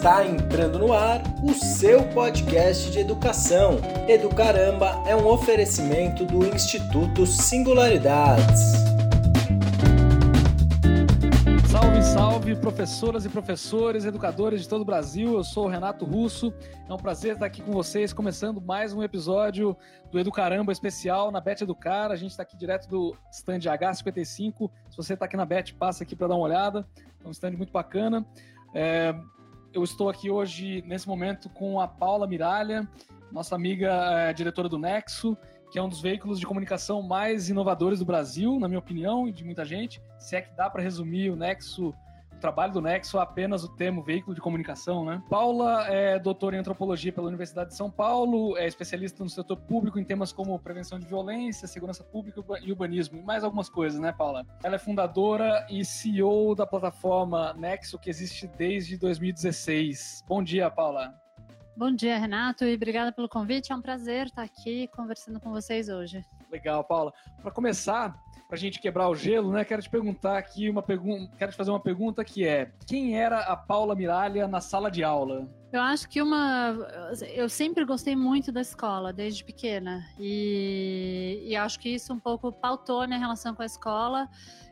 Está entrando no ar o seu podcast de educação. Educaramba é um oferecimento do Instituto Singularidades. Salve, salve, professoras e professores, educadores de todo o Brasil. Eu sou o Renato Russo. É um prazer estar aqui com vocês, começando mais um episódio do Educaramba especial na Bet Educar. A gente está aqui direto do stand H55. Se você está aqui na Bet, passa aqui para dar uma olhada. É um stand muito bacana. É, eu estou aqui hoje, nesse momento, com a Paula Miralha, nossa amiga é, diretora do Nexo, que é um dos veículos de comunicação mais inovadores do Brasil, na minha opinião, e de muita gente. Se é que dá para resumir o Nexo trabalho do Nexo apenas o termo veículo de comunicação, né? Paula é doutora em antropologia pela Universidade de São Paulo, é especialista no setor público em temas como prevenção de violência, segurança pública e urbanismo, e mais algumas coisas, né, Paula? Ela é fundadora e CEO da plataforma Nexo, que existe desde 2016. Bom dia, Paula. Bom dia, Renato, e obrigada pelo convite. É um prazer estar aqui conversando com vocês hoje. Legal, Paula. Para começar, para a gente quebrar o gelo, né? Quero te perguntar aqui uma pergunta, quero te fazer uma pergunta que é: quem era a Paula Miralha na sala de aula? Eu acho que uma. Eu sempre gostei muito da escola, desde pequena. E, e acho que isso um pouco pautou minha relação com a escola.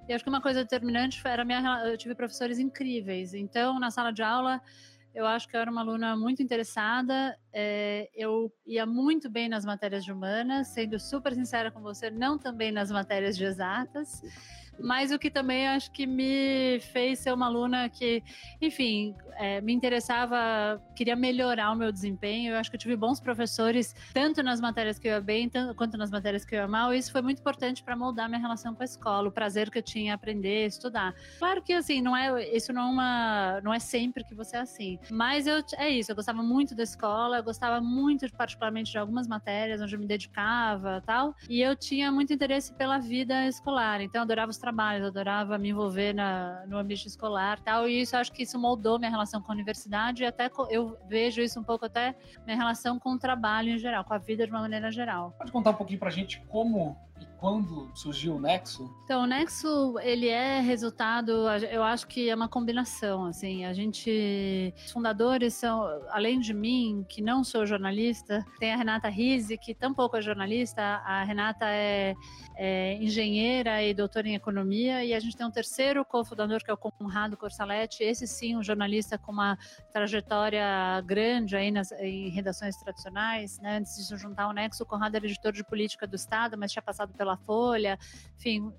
E acho que uma coisa determinante era minha. Eu tive professores incríveis. Então, na sala de aula, eu acho que eu era uma aluna muito interessada. É, eu ia muito bem nas matérias de humanas, sendo super sincera com você, não também nas matérias de exatas mas o que também acho que me fez ser uma aluna que, enfim, é, me interessava, queria melhorar o meu desempenho. Eu acho que eu tive bons professores, tanto nas matérias que eu ia bem, tanto, quanto nas matérias que eu ia mal, e isso foi muito importante para moldar minha relação com a escola, o prazer que eu tinha em aprender, estudar. Claro que, assim, não é, isso não é, uma, não é sempre que você é assim, mas eu, é isso, eu gostava muito da escola, eu gostava muito, particularmente, de algumas matérias onde eu me dedicava tal, e eu tinha muito interesse pela vida escolar, então eu adorava os trabalhos, adorava me envolver na, no ambiente escolar tal, e isso acho que isso moldou minha relação com a universidade e até eu vejo isso um pouco até minha relação com o trabalho em geral, com a vida de uma maneira geral. Pode contar um pouquinho pra gente como e quando surgiu o Nexo? Então, o Nexo, ele é resultado, eu acho que é uma combinação, assim, a gente, os fundadores são, além de mim, que não sou jornalista, tem a Renata Rizzi, que tampouco é jornalista, a Renata é, é engenheira e doutora em economia, e a gente tem um terceiro cofundador, que é o Conrado Corsaletti, esse sim, um jornalista com uma trajetória grande aí nas, em redações tradicionais, né, antes de se juntar ao Nexo, o Conrado era editor de política do Estado, mas tinha passado pela Folha, enfim,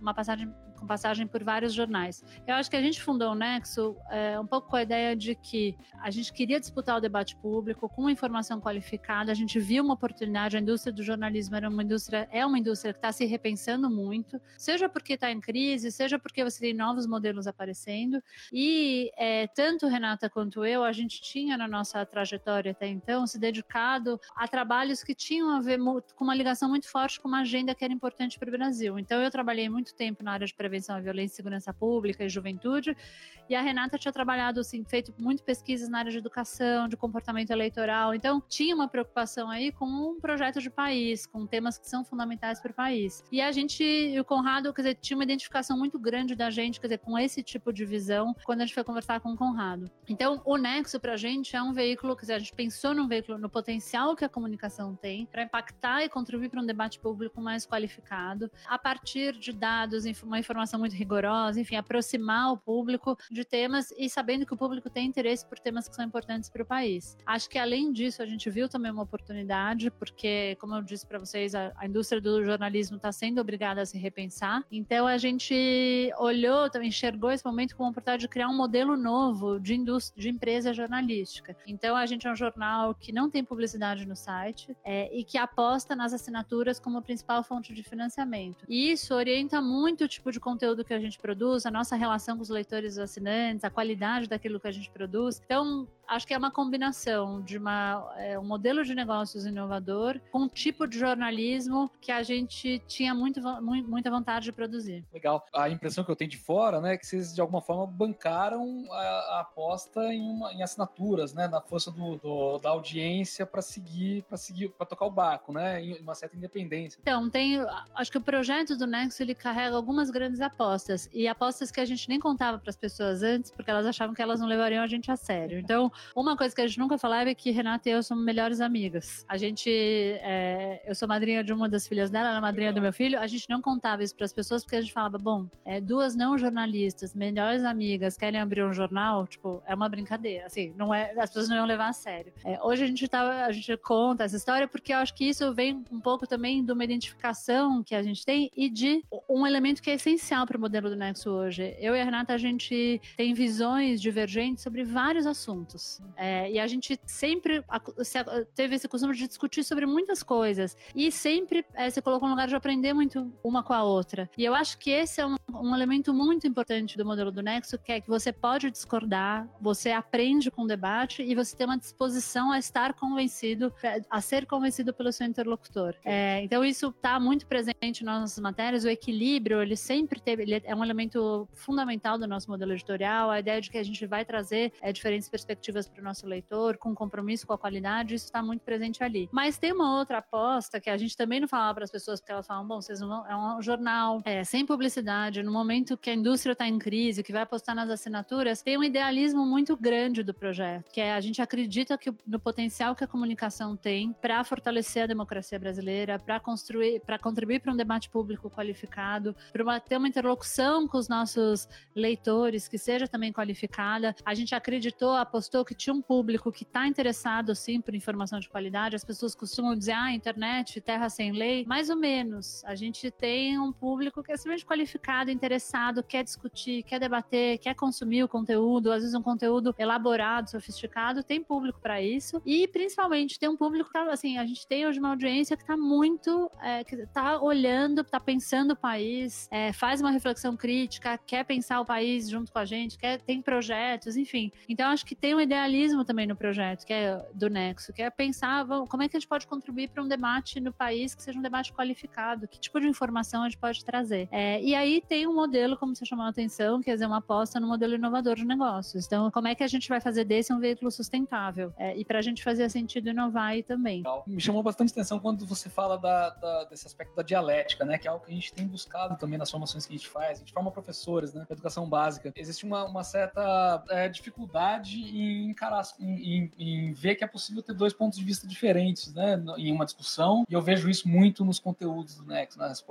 uma passagem com passagem por vários jornais. Eu acho que a gente fundou o Nexo é, um pouco com a ideia de que a gente queria disputar o debate público com informação qualificada, a gente viu uma oportunidade, a indústria do jornalismo era uma indústria, é uma indústria que está se repensando muito, seja porque está em crise, seja porque você tem novos modelos aparecendo, e é, tanto Renata quanto eu, a gente tinha na nossa trajetória até então se dedicado a trabalhos que tinham a ver com uma ligação muito forte com uma agenda que era importante para o Brasil. Então eu trabalhei muito tempo na área de prevenção à violência e segurança pública e juventude. E a Renata tinha trabalhado, assim, feito muito pesquisas na área de educação, de comportamento eleitoral. Então, tinha uma preocupação aí com um projeto de país, com temas que são fundamentais para o país. E a gente, e o Conrado, quer dizer, tinha uma identificação muito grande da gente, quer dizer, com esse tipo de visão, quando a gente foi conversar com o Conrado. Então, o Nexo, para a gente, é um veículo, quer dizer, a gente pensou num veículo, no potencial que a comunicação tem para impactar e contribuir para um debate público mais qualificado, a partir de dados, uma informação informação muito rigorosa, enfim, aproximar o público de temas e sabendo que o público tem interesse por temas que são importantes para o país. Acho que além disso, a gente viu também uma oportunidade, porque, como eu disse para vocês, a, a, indústria do jornalismo está sendo obrigada a se repensar. Então a gente olhou, também enxergou esse momento como uma oportunidade de criar um modelo novo de indústria, de empresa jornalística. Então a gente é um jornal que não tem publicidade no site é, e que aposta nas assinaturas como principal fonte de financiamento. E isso orienta muito o tipo de conteúdo que a gente produz, a nossa relação com os leitores e assinantes, a qualidade daquilo que a gente produz. Então, acho que é uma combinação de uma, é, um modelo de negócios inovador com um tipo de jornalismo que a gente tinha muito, muita vontade de produzir. Legal. A impressão que eu tenho de fora, né, é que vocês de alguma forma bancaram a, a aposta em, uma, em, assinaturas, né, na força do, do da audiência para seguir, para seguir, para tocar o barco, né, em uma certa independência. Então, tem, acho que o projeto do Nexo ele carrega algumas grandes apostas e apostas que a gente nem contava para as pessoas antes, porque elas achavam que elas não levariam a gente a sério. Então, Uma coisa que a gente nunca falava é que Renata e eu somos melhores amigas. A gente, é, eu sou madrinha de uma das filhas dela, ela é madrinha do meu filho. A gente não contava isso para as pessoas porque a gente falava, bom, é, duas não jornalistas, melhores amigas, querem abrir um jornal, tipo, é uma brincadeira. Assim, não é, as pessoas não iam levar a sério. É, hoje a gente tá, a gente conta essa história porque eu acho que isso vem um pouco também de uma identificação que a gente tem e de um elemento que é essencial para o modelo do Nexo hoje. Eu e a Renata, a gente tem visões divergentes sobre vários assuntos. É, e a gente sempre teve esse costume de discutir sobre muitas coisas. E sempre é, se colocou no lugar de aprender muito uma com a outra. E eu acho que esse é um, um elemento muito importante do modelo do Nexo, que é que você pode discordar, você aprende com o debate e você tem uma disposição a estar convencido, a ser convencido pelo seu interlocutor. É, então isso está muito presente nas nossas matérias. O equilíbrio, ele sempre teve, ele é um elemento fundamental do nosso modelo editorial. A ideia de que a gente vai trazer é, diferentes perspectivas para o nosso leitor, com compromisso com a qualidade, isso está muito presente ali. Mas tem uma outra aposta que a gente também não falava para as pessoas, porque elas falam, bom, vocês não vão, é um jornal é, sem publicidade, no momento que a indústria está em crise, que vai apostar nas assinaturas, tem um idealismo muito grande do projeto, que é a gente acredita que no potencial que a comunicação tem para fortalecer a democracia brasileira, para construir, para contribuir para um debate público qualificado, para ter uma interlocução com os nossos leitores que seja também qualificada. A gente acreditou, apostou que tinha um público que está interessado sim por informação de qualidade. As pessoas costumam dizer, ah, internet, terra sem lei. Mais ou menos. A gente tem um público que é simplesmente qualificado, interessado, quer discutir, quer debater, quer consumir o conteúdo, às vezes um conteúdo elaborado, sofisticado, tem público para isso. E principalmente tem um público que, assim, a gente tem hoje uma audiência que está muito, é, que está olhando, está pensando o país, é, faz uma reflexão crítica, quer pensar o país junto com a gente, quer, tem projetos, enfim. Então acho que tem um idealismo também no projeto, que é do Nexo, que é pensar vamos, como é que a gente pode contribuir para um debate no país que seja um debate qualificado, que tipo de informação a gente pode trazer. É, e aí tem um modelo, como você chamou a atenção, que é uma aposta no modelo inovador de negócios. Então, como é que a gente vai fazer desse um veículo sustentável? É, e para a gente fazer sentido inovar aí também. Me chamou bastante atenção quando você fala da, da, desse aspecto da dialética, né? Que é algo que a gente tem buscado também nas formações que a gente faz. A gente forma professores, né? Educação básica. Existe uma, uma certa é, dificuldade em encarar, em, em, em, ver que é possível ter dois pontos de vista diferentes, né? Em uma discussão. E eu vejo isso muito nos conteúdos do Next, nas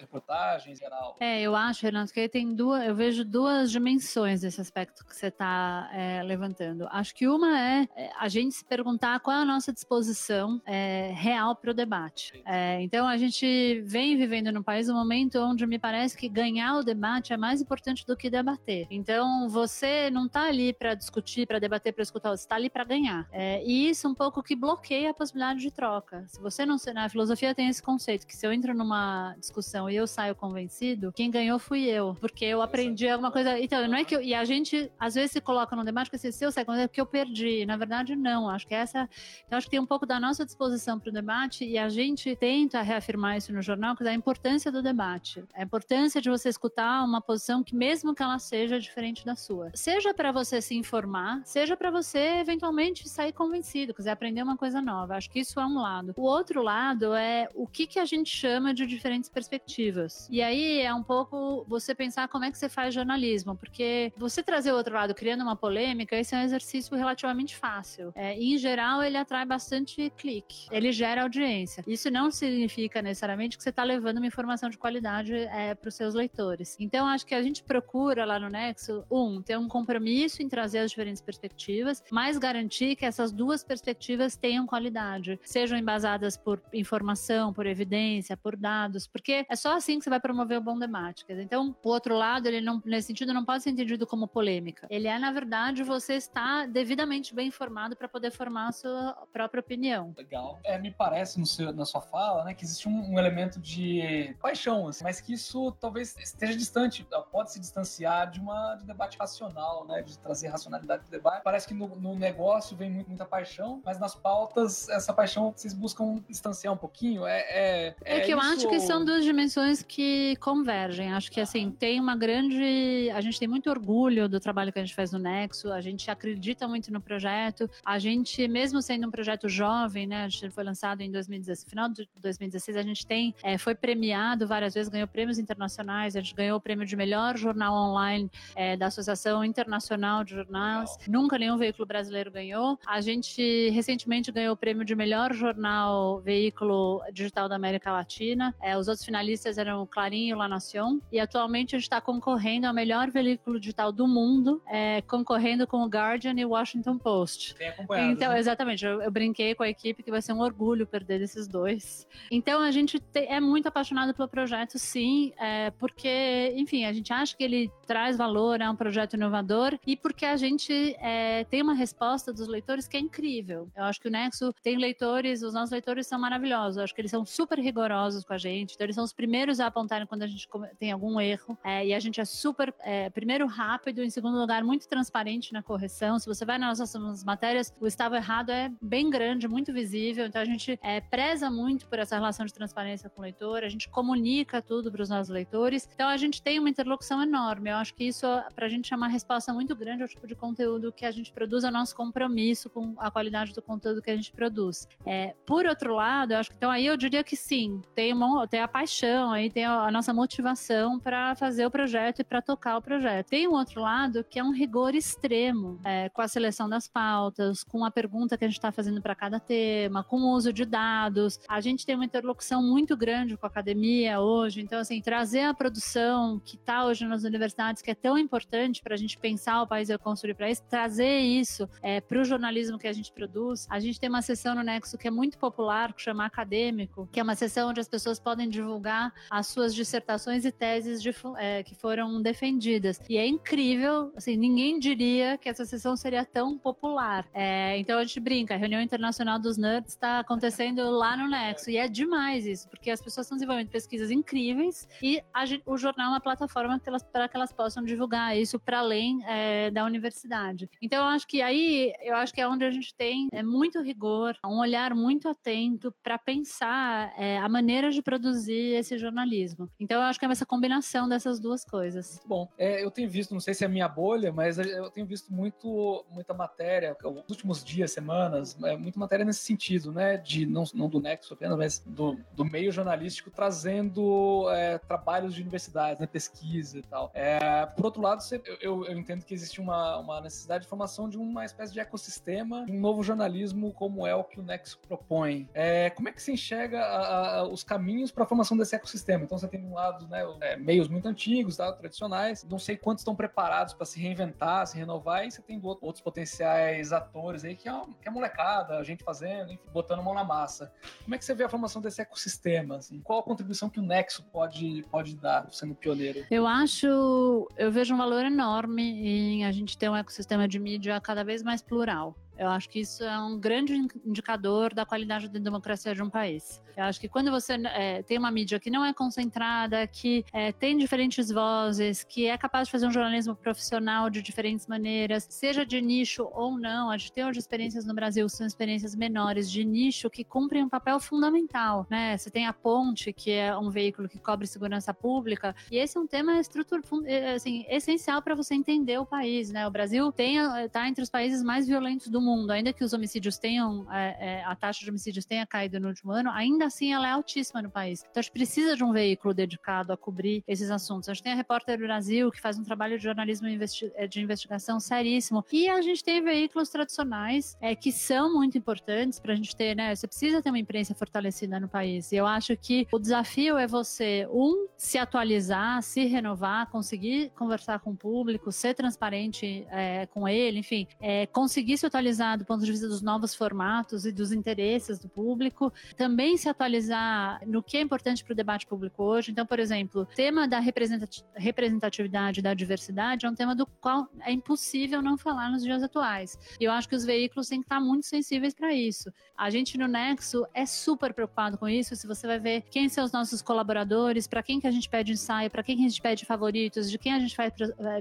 reportagens em geral. É, eu acho, Renato, que aí tem duas. Eu vejo duas dimensões desse aspecto que você está é, levantando. Acho que uma é, é a gente se perguntar qual é a nossa disposição é, real para o debate. É, então, a gente vem vivendo no país um momento onde me parece que ganhar o debate é mais importante do que debater. Então, você não está ali para discutir, para debater, para escutar, você está ali para ganhar. É, e isso um pouco que bloqueia a possibilidade de troca. Se você não. Na filosofia tem esse conceito que se eu entro numa discussão e eu saio convencido, quem ganhou fui eu. Porque eu aprendi alguma coisa. Então, não é que eu, E a gente, às vezes, se coloca no debate que assim, se eu saio convencido é porque eu perdi. Na verdade, não. Acho que essa. Então, acho que tem um pouco da nossa disposição para o debate e a gente tenta reafirmar isso no jornal, que é a importância do debate. A importância de você escutar uma posição que, mesmo que ela seja diferente da sua. Seja para você se informar, seja para você, eventualmente, sair convencido, quiser aprender uma coisa nova. Acho que isso é um lado. O outro lado é o que, que a gente chama de diferentes perspectivas. E aí é um pouco você pensar como é que você faz jornalismo, porque você trazer o outro lado criando uma polêmica, esse é um exercício relativamente fácil. É, em geral, ele atrai bastante clique, ele gera audiência. Isso não significa necessariamente que você está levando uma informação de qualidade é, para os seus leitores. Então, acho que a gente procura lá no Nexo, um, ter um compromisso em trazer as diferentes perspectivas, mas garantir que essas duas perspectivas tenham qualidade, sejam embasadas por informação, por evidência, por dados, porque é só assim que você vai promover o bom debate. Então, o outro lado, ele não, nesse sentido, não pode ser entendido como polêmica. Ele é, na verdade, você estar devidamente bem informado para poder formar a sua própria opinião. Legal. É, me parece seu, na sua fala, né, que existe um, um elemento de paixão, assim, mas que isso talvez esteja distante, pode se distanciar de uma de debate racional, né, de trazer racionalidade para o debate. Parece que no, no negócio vem muito, muita paixão, mas nas pautas essa paixão vocês buscam distanciar um pouquinho. É, é, é, é que eu isso... acho que são duas dimensões que convergem. Acho que assim tem uma grande, a gente tem muito orgulho do trabalho que a gente faz no Nexo. A gente acredita muito no projeto. A gente, mesmo sendo um projeto jovem, né, a gente foi lançado em 2016, final de 2016, a gente tem é, foi premiado várias vezes, ganhou prêmios internacionais. A gente ganhou o prêmio de melhor jornal online é, da Associação Internacional de Jornais. Nunca nenhum nenhum veículo brasileiro ganhou. A gente recentemente ganhou o prêmio de melhor jornal veículo digital da América Latina. É, os outros finalistas eram o Clarim e o La Nación. E atualmente a gente está concorrendo ao melhor veículo digital do mundo, é, concorrendo com o Guardian e o Washington Post. Tem acompanhado. Então, né? exatamente. Eu, eu, brinquei com a equipe que vai ser um orgulho perder desses dois. Então, a gente te, é muito apaixonado pelo projeto, sim, é, porque, enfim, a gente acha que ele traz valor, é um projeto inovador e porque a gente é, tem uma resposta dos leitores que é incrível. Eu acho que o Nexo tem leitores, os nossos leitores são maravilhosos. Eu acho que eles são super rigorosos com a gente. Então, eles são os primeiros a apontarem quando a gente tem algum erro. É, e a gente é super, é, primeiro, rápido, em segundo lugar, muito transparente na correção. Se você vai nas nossas matérias, o estava errado é bem grande, muito visível. Então, a gente é, preza muito por essa relação de transparência com o leitor. A gente comunica tudo para os nossos leitores. Então, a gente tem uma interlocução enorme. Eu acho que isso, para a gente, é uma resposta muito grande ao tipo de conteúdo que a gente produz, é nosso compromisso com a qualidade do conteúdo que a gente produz. É, por outro lado, eu acho que então aí eu diria que sim, tem, uma, tem a paixão, aí tem a, a nossa motivação para fazer o projeto e para tocar o projeto. Tem um outro lado que é um rigor extremo, é, com a seleção das pautas, com a pergunta que a gente está fazendo para cada tema, com o uso de dados. A gente tem uma interlocução muito grande com a academia hoje, então assim trazer a produção que está hoje nas universidades, que é tão importante para a gente pensar o país e construir para isso, trazer isso é, para o jornalismo que a gente produz. A gente tem uma sessão no Nexo que é muito popular, que chama Acadêmico, que é uma sessão onde as pessoas podem divulgar as suas dissertações e teses de, é, que foram defendidas. E é incrível, assim, ninguém diria que essa sessão seria tão popular. É, então a gente brinca, a reunião internacional dos nerds está acontecendo lá no Nexo. E é demais isso, porque as pessoas estão desenvolvendo pesquisas incríveis e a, o jornal é uma plataforma para que elas possam divulgar isso para além é, da universidade. Então eu acho que aí, eu acho que é onde a gente tem é, muito rigor, um olhar muito atento para pensar é, a maneira de produzir esse jornalismo. Então eu acho que é essa combinação dessas duas coisas. Bom, é, eu tenho visto, não sei se é minha bolha, mas eu tenho visto muito, muita matéria, nos últimos dias, semanas, é, muita matéria nesse sentido, né? De não, não do Nexo apenas, mas do, do meio jornalístico trazendo é, trabalhos de universidades, né? Pesquisa e tal. É, por outro lado, eu, eu, entendo que existe uma, uma necessidade de formação de uma espécie de ecossistema, um novo jornalismo como é o que o Nexo propõe. É, como é que se enxerga a, a, os caminhos para a formação desse ecossistema? Então você tem um lado, né, é, meios muito antigos, tá, tradicionais, não sei quantos estão preparados para se reinventar, se renovar, e você tem outros potenciais atores aí que é, que é molecada, a gente fazendo, enfim, botando mão na massa. Como é que você vê a formação desse ecossistema? Assim? Qual a contribuição que o Nexo pode, pode dar sendo pioneiro? Eu acho, eu vejo um valor enorme em a gente ter um ecossistema de mídia cada vez mais plural. Eu acho que isso é um grande indicador da qualidade da democracia de um país. Eu acho que quando você é, tem uma mídia que não é concentrada, que é, tem diferentes vozes, que é capaz de fazer um jornalismo profissional de diferentes maneiras, seja de nicho ou não, a gente tem hoje experiências no Brasil, são experiências menores de nicho que cumprem um papel fundamental. Né? Você tem a Ponte, que é um veículo que cobre segurança pública, e esse é um tema estrutura, é, assim, essencial para você entender o país. Né? O Brasil está entre os países mais violentos do mundo mundo, ainda que os homicídios tenham, é, é, a taxa de homicídios tenha caído no último ano, ainda assim ela é altíssima no país. Então a gente precisa de um veículo dedicado a cobrir esses assuntos. A gente tem a Repórter do Brasil, que faz um trabalho de jornalismo investi é, de investigação seríssimo. E a gente tem veículos tradicionais é, que são muito importantes para a gente ter, né? Você precisa ter uma imprensa fortalecida no país. E eu acho que o desafio é você, um, se atualizar, se renovar, conseguir conversar com o público, ser transparente é, com ele, enfim, é, conseguir se atualizar atualizar do ponto de vista dos novos formatos e dos interesses do público, também se atualizar no que é importante para o debate público hoje. Então, por exemplo, o tema da representatividade da diversidade é um tema do qual é impossível não falar nos dias atuais. E eu acho que os veículos têm que estar muito sensíveis para isso. A gente no Nexo é super preocupado com isso. Se você vai ver quem são os nossos colaboradores, para quem que a gente pede ensaio, para quem que a gente pede favoritos, de quem a gente faz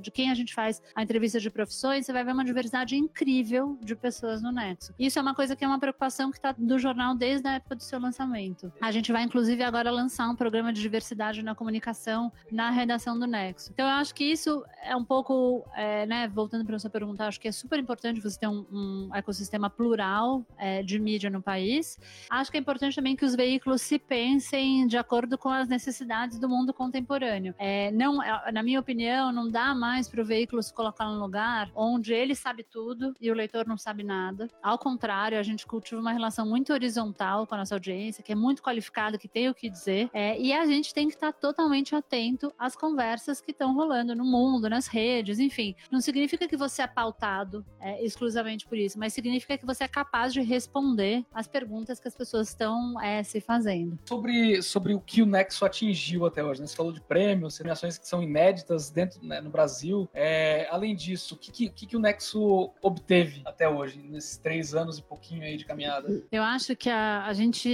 de quem a gente faz a entrevista de profissões, você vai ver uma diversidade incrível de pessoas no Nexo. Isso é uma coisa que é uma preocupação que está do jornal desde a época do seu lançamento. A gente vai, inclusive, agora lançar um programa de diversidade na comunicação na redação do Nexo. Então, eu acho que isso é um pouco, é, né, voltando para a sua pergunta, acho que é super importante você ter um, um ecossistema plural é, de mídia no país. Acho que é importante também que os veículos se pensem de acordo com as necessidades do mundo contemporâneo. É, não, é, na minha opinião, não dá mais para o veículo se colocar num lugar onde ele sabe tudo e o leitor não sabe nada. Ao contrário, a gente cultiva uma relação muito horizontal com a nossa audiência, que é muito qualificada, que tem o que dizer, é, e a gente tem que estar totalmente atento às conversas que estão rolando no mundo, nas redes, enfim. Não significa que você é pautado é, exclusivamente por isso, mas significa que você é capaz de responder as perguntas que as pessoas estão é, se fazendo. Sobre, sobre o que o Nexo atingiu até hoje, né? Você falou de prêmios, premiações que são inéditas dentro né, no Brasil. É, além disso, o que, que, que o Nexo obteve até hoje, nesses três anos e pouquinho aí de caminhada? Eu acho que a, a gente,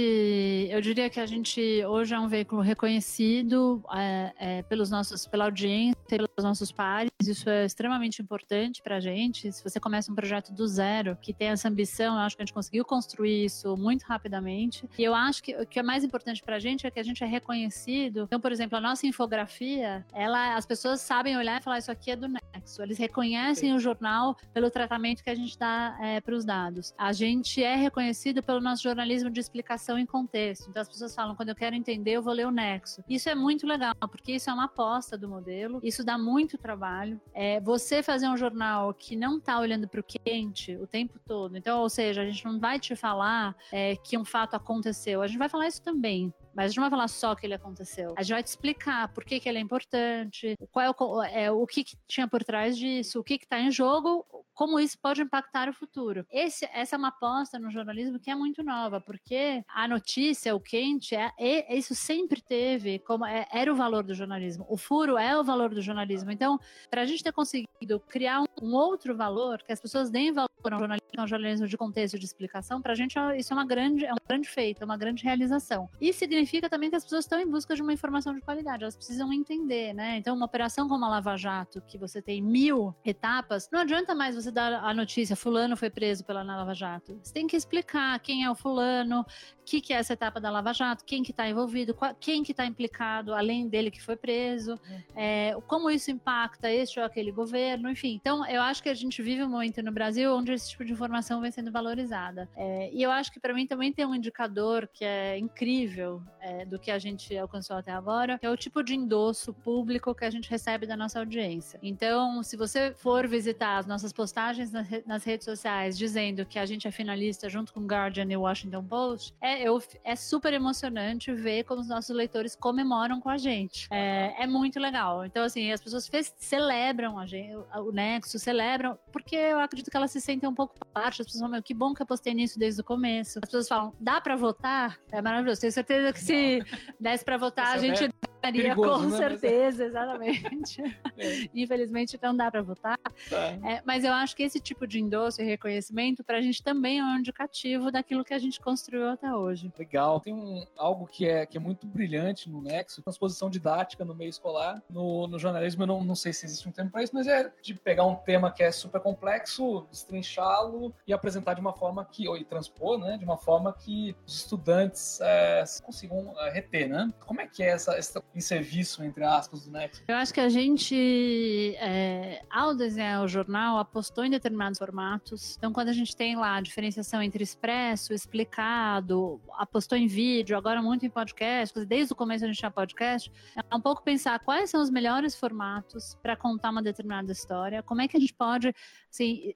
eu diria que a gente hoje é um veículo reconhecido é, é, pelos nossos, pela audiência, pelos nossos pares. Isso é extremamente importante para a gente. Se você começa um projeto do zero, que tem essa ambição, eu acho que a gente conseguiu construir isso muito rapidamente. E eu acho que o que é mais importante para a gente é que a gente é reconhecido. Então, por exemplo, a nossa infografia, ela, as pessoas sabem olhar e falar isso aqui é do Nexo. Eles reconhecem Sim. o jornal pelo tratamento que a gente dá é, para os dados. A gente é reconhecido pelo nosso jornalismo de explicação em contexto. Então, as pessoas falam, quando eu quero entender, eu vou ler o Nexo. Isso é muito legal, porque isso é uma aposta do modelo. Isso dá muito trabalho. É, você fazer um jornal que não está olhando para o quente o tempo todo. Então, ou seja, a gente não vai te falar é, que um fato aconteceu. A gente vai falar isso também. Mas a gente não vai falar só que ele aconteceu. A gente vai te explicar por que, que ele é importante, qual é o, é, o que, que tinha por trás disso, o que está em jogo, como isso pode impactar o futuro. Esse, essa é uma aposta no jornalismo que é muito nova, porque a notícia, o quente, é, é isso sempre teve, como é, era o valor do jornalismo. O furo é o valor do jornalismo. Então, para a gente ter conseguido criar um, um, outro valor, que as pessoas deem valor ao jornalismo, ao jornalismo de contexto, de explicação, para a gente isso é uma grande, é um grande feito, é uma grande realização. E significa também que as pessoas estão em busca de uma informação de qualidade, elas precisam entender, né? Então, uma operação como a Lava Jato, que você tem mil etapas, não adianta mais você dá a notícia, fulano foi preso pela Lava Jato. Você tem que explicar quem é o fulano, o que, que é essa etapa da Lava Jato, quem que está envolvido, qual, quem que está implicado, além dele que foi preso, uhum. é, como isso impacta este ou aquele governo, enfim. Então, eu acho que a gente vive um momento no Brasil onde esse tipo de informação vem sendo valorizada. É, e eu acho que para mim também tem um indicador que é incrível é, do que a gente alcançou até agora, que é o tipo de endosso público que a gente recebe da nossa audiência. Então, se você for visitar as nossas postagens postagens nas redes sociais dizendo que a gente é finalista junto com Guardian e Washington Post, é, eu, é super emocionante ver como os nossos leitores comemoram com a gente. É, é muito legal. Então, assim, as pessoas celebram a gente, o Nexo, celebram, porque eu acredito que elas se sentem um pouco parte. As pessoas falam, meu, que bom que eu postei nisso desde o começo. As pessoas falam, dá pra votar? É maravilhoso. Tenho certeza que se desse pra votar, a gente daria com né? certeza, exatamente. É. Infelizmente não dá pra votar. Tá. É, mas eu acho que esse tipo de endosso e reconhecimento para a gente também é um indicativo daquilo que a gente construiu até hoje. Legal. Tem um, algo que é, que é muito brilhante no Nexo, transposição didática no meio escolar. No, no jornalismo, eu não, não sei se existe um termo para isso, mas é de pegar um tema que é super complexo, destrinchá-lo e apresentar de uma forma que, ou e transpor, né, de uma forma que os estudantes é, consigam é, reter, né? Como é que é essa, esse serviço, entre aspas, do Nexo? Eu acho que a gente, é, ao desenhar o jornal, apostou em determinados formatos. Então, quando a gente tem lá a diferenciação entre expresso, explicado, apostou em vídeo, agora muito em podcast, desde o começo a gente tinha podcast, é um pouco pensar quais são os melhores formatos para contar uma determinada história, como é que a gente pode,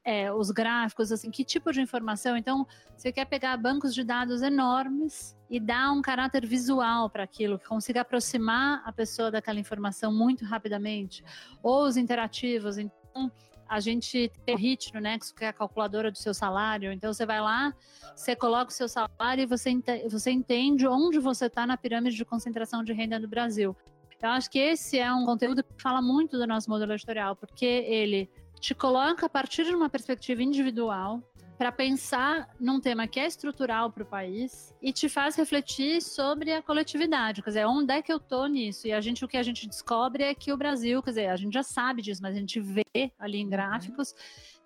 é, os gráficos, assim, que tipo de informação. Então, você quer pegar bancos de dados enormes e dar um caráter visual para aquilo, que consiga aproximar a pessoa daquela informação muito rapidamente, ou os interativos. Então, a gente tem o HIT no Nexo, que é a calculadora do seu salário. Então você vai lá, você coloca o seu salário e você, você entende onde você está na pirâmide de concentração de renda do Brasil. Eu acho que esse é um conteúdo que fala muito do nosso modelo editorial, porque ele te coloca a partir de uma perspectiva individual para pensar num tema que é estrutural para o país e te faz refletir sobre a coletividade, quer dizer, onde é que eu tô nisso? E a gente o que a gente descobre é que o Brasil, quer dizer, a gente já sabe disso, mas a gente vê ali em gráficos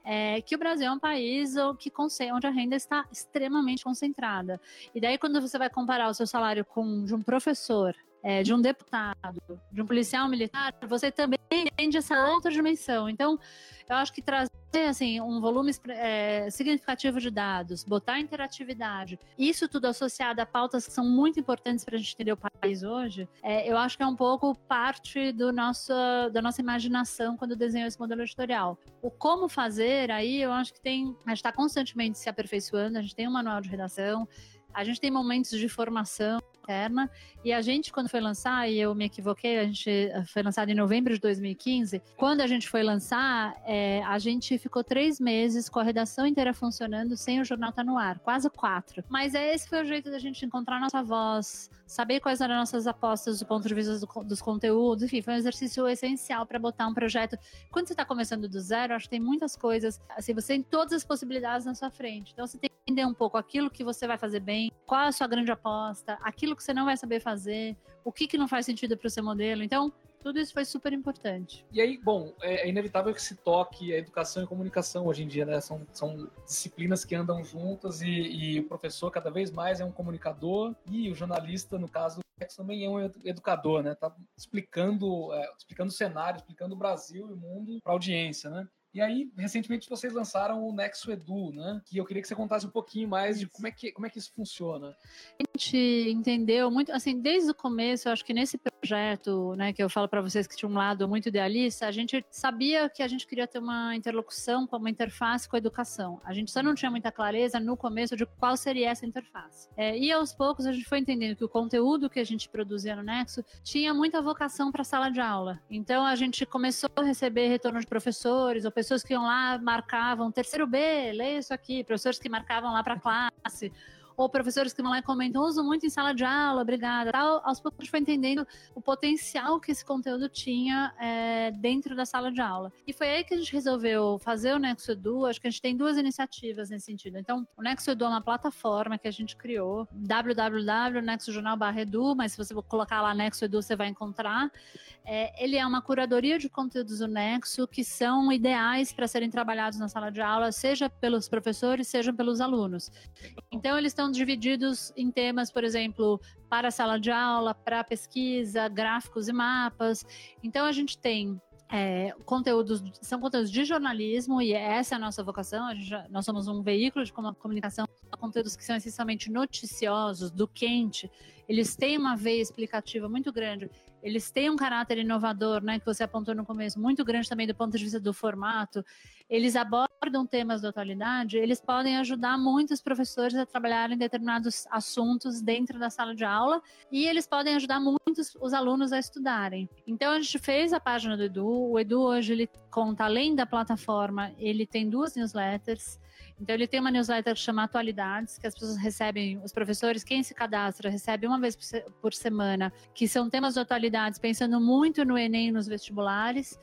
é, que o Brasil é um país que, onde a renda está extremamente concentrada. E daí, quando você vai comparar o seu salário com de um professor, é, de um deputado, de um policial militar, você também entende essa outra dimensão. Então, eu acho que trazer assim, um volume é, significativo de dados, botar interatividade, isso tudo associado a pautas que são muito importantes para a gente entender o país hoje, é, eu acho que é um pouco parte do nosso, da nossa imaginação quando desenhou esse modelo editorial. O como fazer, aí eu acho que tem. A gente está constantemente se aperfeiçoando, a gente tem um manual de redação, a gente tem momentos de formação interna. E a gente, quando foi lançar, e eu me equivoquei, a gente eh, foi lançado em novembro de 2015. Quando a gente foi lançar, é, a gente ficou três meses com a redação inteira funcionando sem o jornal estar tá no ar, quase quatro. Mas é, esse foi o jeito da gente encontrar nossa voz, saber quais eram nossas apostas do ponto de vista do, dos conteúdos. Enfim, foi um exercício essencial para botar um projeto. Quando você está começando do zero, acho que tem muitas coisas. Assim, você tem todas as possibilidades na sua frente. Então, você tem que entender um pouco aquilo que você vai fazer bem, qual é a sua grande aposta, aquilo aquilo que você não vai saber fazer, o que, que não faz sentido para o seu modelo. Então, tudo isso foi super importante. E aí, bom, é, é inevitável que se toque a educação e comunicação hoje em dia, né? São, são disciplinas que andam juntas e, e o professor cada vez mais é um comunicador e o jornalista, no caso, também é um educador, né? Tá explicando, é, explicando o cenário, explicando o Brasil e o mundo para a audiência, né? E aí, recentemente, vocês lançaram o Nexo Edu, né? Que eu queria que você contasse um pouquinho mais de como é que, como é que isso funciona. A gente entendeu muito, assim, desde o começo, eu acho que nesse projeto, né, que eu falo para vocês que tinha um lado muito idealista, a gente sabia que a gente queria ter uma interlocução com uma interface com a educação. A gente só não tinha muita clareza no começo de qual seria essa interface. É, e aos poucos a gente foi entendendo que o conteúdo que a gente produzia no Nexo tinha muita vocação para sala de aula. Então a gente começou a receber retorno de professores ou pessoas pessoas que iam lá, marcavam, terceiro B, leia isso aqui, professores que marcavam lá para classe, ou professores que vão lá e comentam, uso muito em sala de aula, obrigada. Tal, aos poucos a gente foi entendendo o potencial que esse conteúdo tinha é, dentro da sala de aula. E foi aí que a gente resolveu fazer o Nexo Edu, acho que a gente tem duas iniciativas nesse sentido. Então, o Nexo Edu é uma plataforma que a gente criou, www.nexojornal.edu, mas se você colocar lá Nexo Edu, você vai encontrar. É, ele é uma curadoria de conteúdos do Nexo que são ideais para serem trabalhados na sala de aula, seja pelos professores, seja pelos alunos. Então, eles estão são divididos em temas, por exemplo, para sala de aula, para pesquisa, gráficos e mapas. Então a gente tem é, conteúdos, são conteúdos de jornalismo e essa é a nossa vocação. A já, nós somos um veículo de comunicação, conteúdos que são essencialmente noticiosos, do quente. Eles têm uma veia explicativa muito grande eles têm um caráter inovador, né, que você apontou no começo, muito grande também do ponto de vista do formato. Eles abordam temas da atualidade, eles podem ajudar muitos professores a trabalharem determinados assuntos dentro da sala de aula e eles podem ajudar muitos os alunos a estudarem. Então a gente fez a página do Edu. O Edu hoje ele conta além da plataforma, ele tem duas newsletters. Então ele tem uma newsletter que chama Atualidades, que as pessoas recebem, os professores, quem se cadastra, recebe uma vez por semana, que são temas de atualidades, pensando muito no Enem nos vestibulares.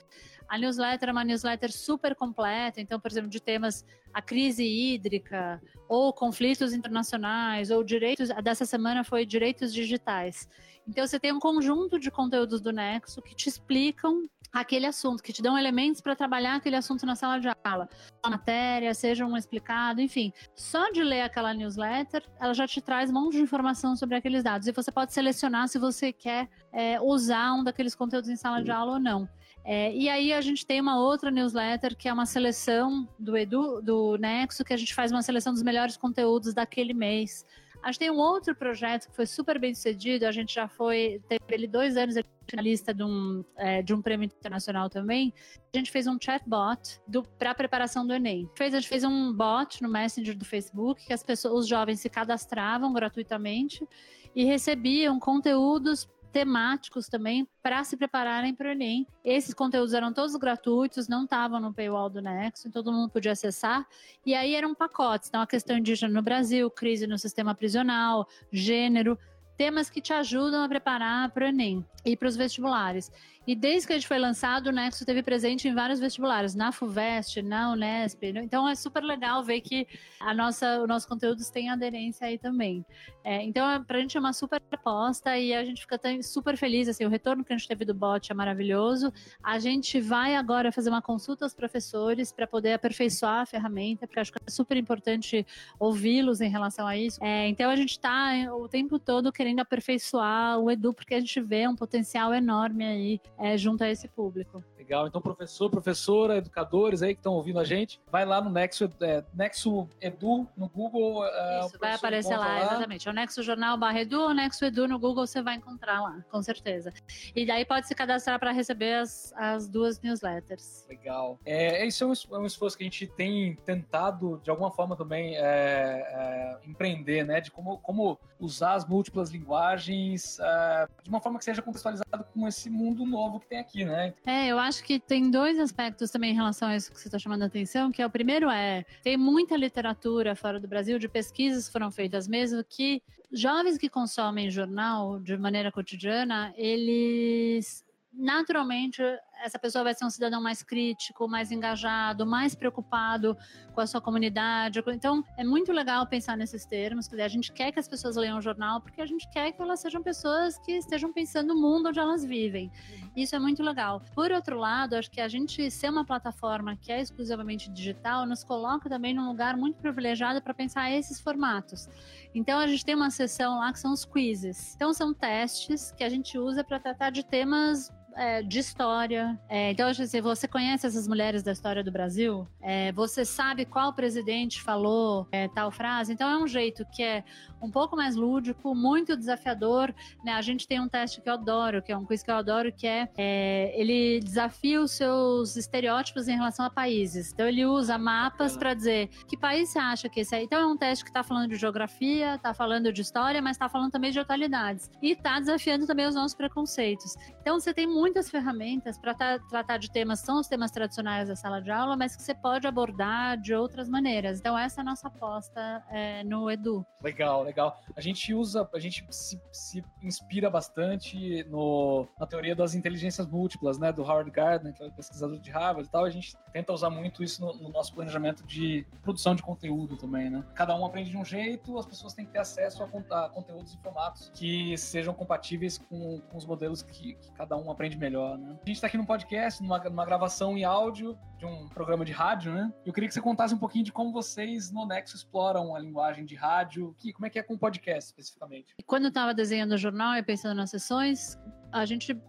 A newsletter é uma newsletter super completa, então, por exemplo, de temas a crise hídrica, ou conflitos internacionais, ou direitos. Dessa semana foi direitos digitais. Então, você tem um conjunto de conteúdos do Nexo que te explicam aquele assunto, que te dão elementos para trabalhar aquele assunto na sala de aula. Matéria, seja um explicado, enfim. Só de ler aquela newsletter, ela já te traz um monte de informação sobre aqueles dados. E você pode selecionar se você quer é, usar um daqueles conteúdos em sala de aula ou não. É, e aí a gente tem uma outra newsletter que é uma seleção do Edu, do Nexo, que a gente faz uma seleção dos melhores conteúdos daquele mês. A gente tem um outro projeto que foi super bem sucedido, a gente já foi, teve ele dois anos finalista de um, é, de um prêmio internacional também. A gente fez um chatbot para a preparação do Enem. Fez, a gente fez um bot no Messenger do Facebook que as pessoas, os jovens se cadastravam gratuitamente e recebiam conteúdos temáticos também para se prepararem para o Enem. Esses conteúdos eram todos gratuitos, não estavam no paywall do Nexo, então todo mundo podia acessar. E aí eram pacotes, então a questão indígena no Brasil, crise no sistema prisional, gênero, temas que te ajudam a preparar para o Enem e para os vestibulares. E desde que a gente foi lançado, o Nexo teve presente em vários vestibulares, na FUVEST, na Unesp. Então é super legal ver que a nossa, o nosso conteúdo tem aderência aí também. É, então, para a gente é uma super aposta e a gente fica super feliz. Assim, o retorno que a gente teve do bot é maravilhoso. A gente vai agora fazer uma consulta aos professores para poder aperfeiçoar a ferramenta, porque acho que é super importante ouvi-los em relação a isso. É, então, a gente está o tempo todo querendo aperfeiçoar o Edu, porque a gente vê um potencial enorme aí é, junto a esse público. Legal. Então, professor, professora, educadores aí que estão ouvindo a gente, vai lá no Nexo, é, Nexo Edu no Google. É, Isso, vai aparecer lá, lá, exatamente. É o Nexo Jornal barra Edu ou Nexo Edu no Google você vai encontrar lá, com certeza. E daí pode se cadastrar para receber as, as duas newsletters. Legal. É, isso é um, é um esforço que a gente tem tentado, de alguma forma, também é, é, empreender, né? De como, como usar as múltiplas linguagens é, de uma forma que seja contextualizado com esse mundo novo que tem aqui, né? É, eu acho que tem dois aspectos também em relação a isso que você está chamando a atenção, que é o primeiro é, tem muita literatura fora do Brasil, de pesquisas foram feitas mesmo, que jovens que consomem jornal de maneira cotidiana, eles naturalmente essa pessoa vai ser um cidadão mais crítico, mais engajado, mais preocupado com a sua comunidade. Então, é muito legal pensar nesses termos. Quer dizer, a gente quer que as pessoas leiam o jornal porque a gente quer que elas sejam pessoas que estejam pensando no mundo onde elas vivem. Isso é muito legal. Por outro lado, acho que a gente ser uma plataforma que é exclusivamente digital nos coloca também num lugar muito privilegiado para pensar esses formatos. Então, a gente tem uma sessão lá que são os quizzes. Então, são testes que a gente usa para tratar de temas é, de história. É, então, assim, você conhece essas mulheres da história do Brasil? É, você sabe qual presidente falou é, tal frase? Então, é um jeito que é um pouco mais lúdico, muito desafiador. Né? A gente tem um teste que eu adoro, que é um quiz que eu adoro, que é, é ele desafia os seus estereótipos em relação a países. Então, ele usa mapas para dizer que país você acha que esse é. Então, é um teste que está falando de geografia, está falando de história, mas está falando também de atualidades. E está desafiando também os nossos preconceitos. Então, você tem muitas ferramentas para tra tratar de temas, são os temas tradicionais da sala de aula, mas que você pode abordar de outras maneiras. Então, essa é a nossa aposta é, no Edu. Legal, legal. A gente usa, a gente se, se inspira bastante no, na teoria das inteligências múltiplas, né, do Howard Gardner, que é o pesquisador de Harvard e tal. A gente tenta usar muito isso no, no nosso planejamento de produção de conteúdo também, né? Cada um aprende de um jeito, as pessoas têm que ter acesso a, a conteúdos e formatos que sejam compatíveis com, com os modelos que, que cada um aprende melhor, né? A gente está aqui num podcast, numa, numa, gravação em áudio de um programa de rádio, né? Eu queria que você contasse um pouquinho de como vocês no Nexo exploram a linguagem de rádio, que, como é que é com podcast especificamente. Quando eu estava desenhando o jornal e pensando nas sessões, a gente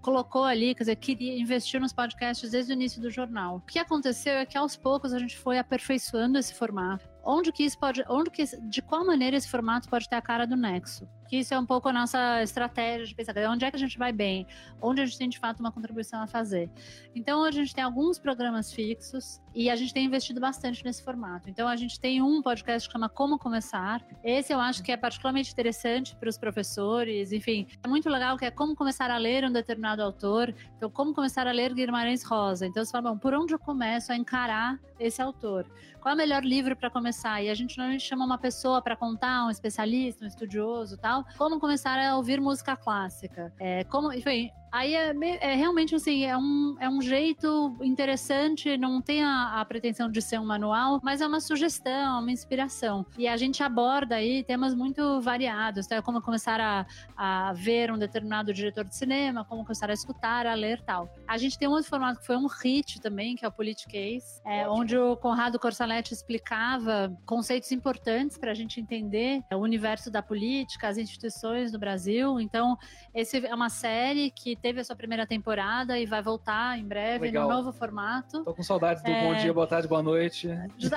colocou ali, quer dizer, queria investir nos podcasts desde o início do jornal. O que aconteceu é que aos poucos a gente foi aperfeiçoando esse formato. Onde que isso pode, onde que, de qual maneira esse formato pode ter a cara do Nexo? Que isso é um pouco a nossa estratégia de pensar onde é que a gente vai bem, onde a gente tem de fato uma contribuição a fazer. Então, a gente tem alguns programas fixos e a gente tem investido bastante nesse formato. Então, a gente tem um podcast que chama Como Começar. Esse eu acho que é particularmente interessante para os professores. Enfim, é muito legal que é como começar a ler um determinado autor. Então, como começar a ler Guimarães Rosa. Então, você fala, bom, por onde eu começo a encarar esse autor? Qual é o melhor livro para começar? E a gente normalmente chama uma pessoa para contar, um especialista, um estudioso tal, como começar a ouvir música clássica. É, como, enfim, Aí é, é, realmente assim, é um, é um jeito interessante, não tem a, a, pretensão de ser um manual, mas é uma sugestão, uma inspiração. E a gente aborda aí temas muito variados, tá? como começar a, a ver um determinado diretor de cinema, como começar a escutar, a ler tal. A gente tem um outro formato que foi um hit também, que é o Politicase, é, onde o Conrado Corsaletti explicava conceitos importantes para a gente entender o universo da política, as instituições do Brasil. Então, esse é uma série que teve a sua primeira temporada e vai voltar em breve Legal. no novo formato. Tô com saudades do é... bom dia, boa tarde, boa noite.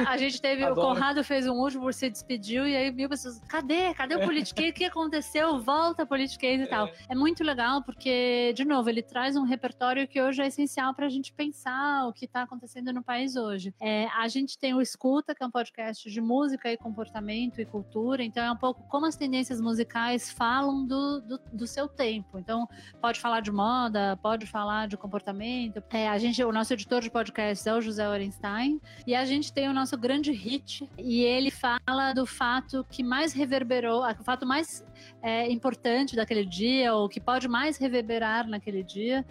A gente teve, o Conrado fez um último, se despediu e aí mil pessoas, cadê? Cadê o Politicase? O que aconteceu? Volta Politicase e é. tal. É muito legal porque, de novo, ele traz um repertório que hoje é essencial pra gente pensar o que tá acontecendo no país hoje. É, a gente tem o Escuta, que é um podcast de música e comportamento e cultura, então é um pouco como as tendências musicais falam do, do, do seu tempo. Então, pode falar de moda, pode falar de comportamento. É, a gente, o nosso editor de podcast é o José Orenstein e a gente tem o nosso grande hit e ele fala do fato que mais reverberou, o fato mais é, importante daquele dia ou que pode mais reverberar naquele dia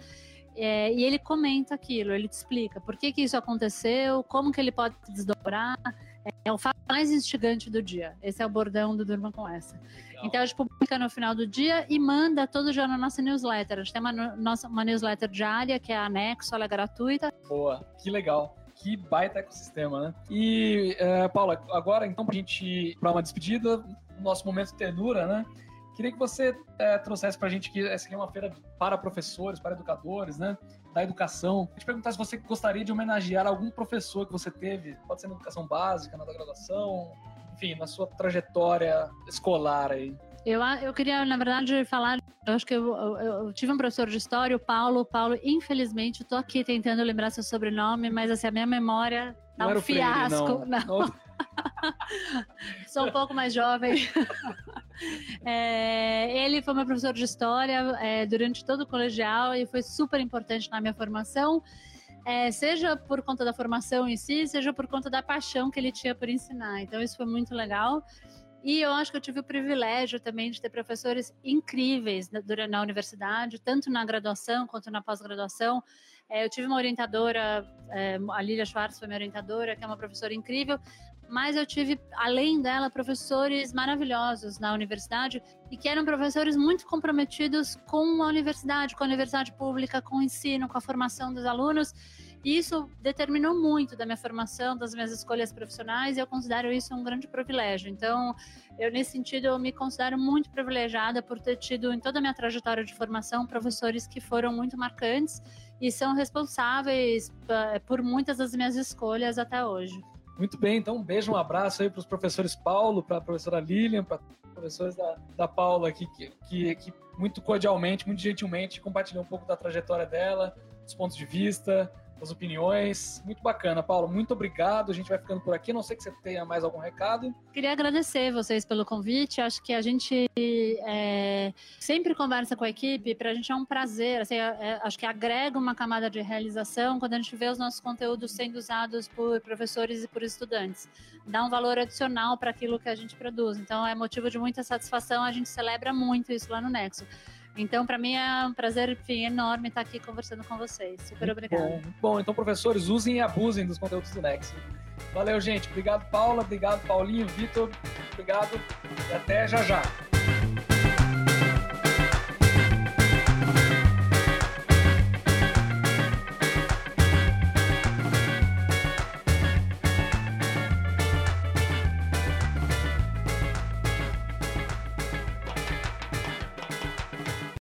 É, e ele comenta aquilo, ele te explica por que, que isso aconteceu, como que ele pode desdobrar. É o fato mais instigante do dia. Esse é o bordão do Durma com essa. Legal. Então a gente publica no final do dia e manda todo dia na nossa newsletter. A gente tem uma, nossa, uma newsletter diária que é anexo, ela é gratuita. Boa, que legal. Que baita ecossistema, né? E, uh, Paula, agora então, pra gente ir pra uma despedida, nosso momento ternura, né? Queria que você é, trouxesse para a gente que essa aqui é uma feira para professores, para educadores, né? Da educação. A gente perguntar se você gostaria de homenagear algum professor que você teve, pode ser na educação básica, na da graduação, enfim, na sua trajetória escolar aí. Eu, eu queria, na verdade, falar. Eu acho que eu, eu, eu tive um professor de história, o Paulo. O Paulo, infelizmente, estou aqui tentando lembrar seu sobrenome, mas assim, a minha memória tá um fiasco. Freire, não. não. Sou um pouco mais jovem. É, ele foi meu professor de história é, durante todo o colegial e foi super importante na minha formação. É, seja por conta da formação em si, seja por conta da paixão que ele tinha por ensinar. Então, isso foi muito legal. E eu acho que eu tive o privilégio também de ter professores incríveis durante na universidade, tanto na graduação quanto na pós-graduação. É, eu tive uma orientadora, é, a Lilia Schwartz foi minha orientadora, que é uma professora incrível, mas eu tive, além dela, professores maravilhosos na universidade e que eram professores muito comprometidos com a universidade, com a universidade pública, com o ensino, com a formação dos alunos. E isso determinou muito da minha formação, das minhas escolhas profissionais, e eu considero isso um grande privilégio. Então, eu, nesse sentido, eu me considero muito privilegiada por ter tido, em toda a minha trajetória de formação, professores que foram muito marcantes e são responsáveis eh, por muitas das minhas escolhas até hoje. Muito bem, então um beijo, um abraço aí para os professores Paulo, para a professora Lilian, para os professores da, da Paula aqui, que, que, que muito cordialmente, muito gentilmente compartilhou um pouco da trajetória dela, dos pontos de vista, as opiniões. Muito bacana, Paulo. Muito obrigado. A gente vai ficando por aqui. Não sei que você tenha mais algum recado. Queria agradecer vocês pelo convite. Acho que a gente é, sempre conversa com a equipe. Para a gente é um prazer. Assim, é, é, acho que agrega uma camada de realização quando a gente vê os nossos conteúdos sendo usados por professores e por estudantes. Dá um valor adicional para aquilo que a gente produz. Então, é motivo de muita satisfação. A gente celebra muito isso lá no Nexo. Então, para mim é um prazer enfim, enorme estar aqui conversando com vocês. Super obrigada. Bom, bom, então, professores, usem e abusem dos conteúdos do Nexo. Valeu, gente. Obrigado, Paula. Obrigado, Paulinho, Vitor. Obrigado e até já já.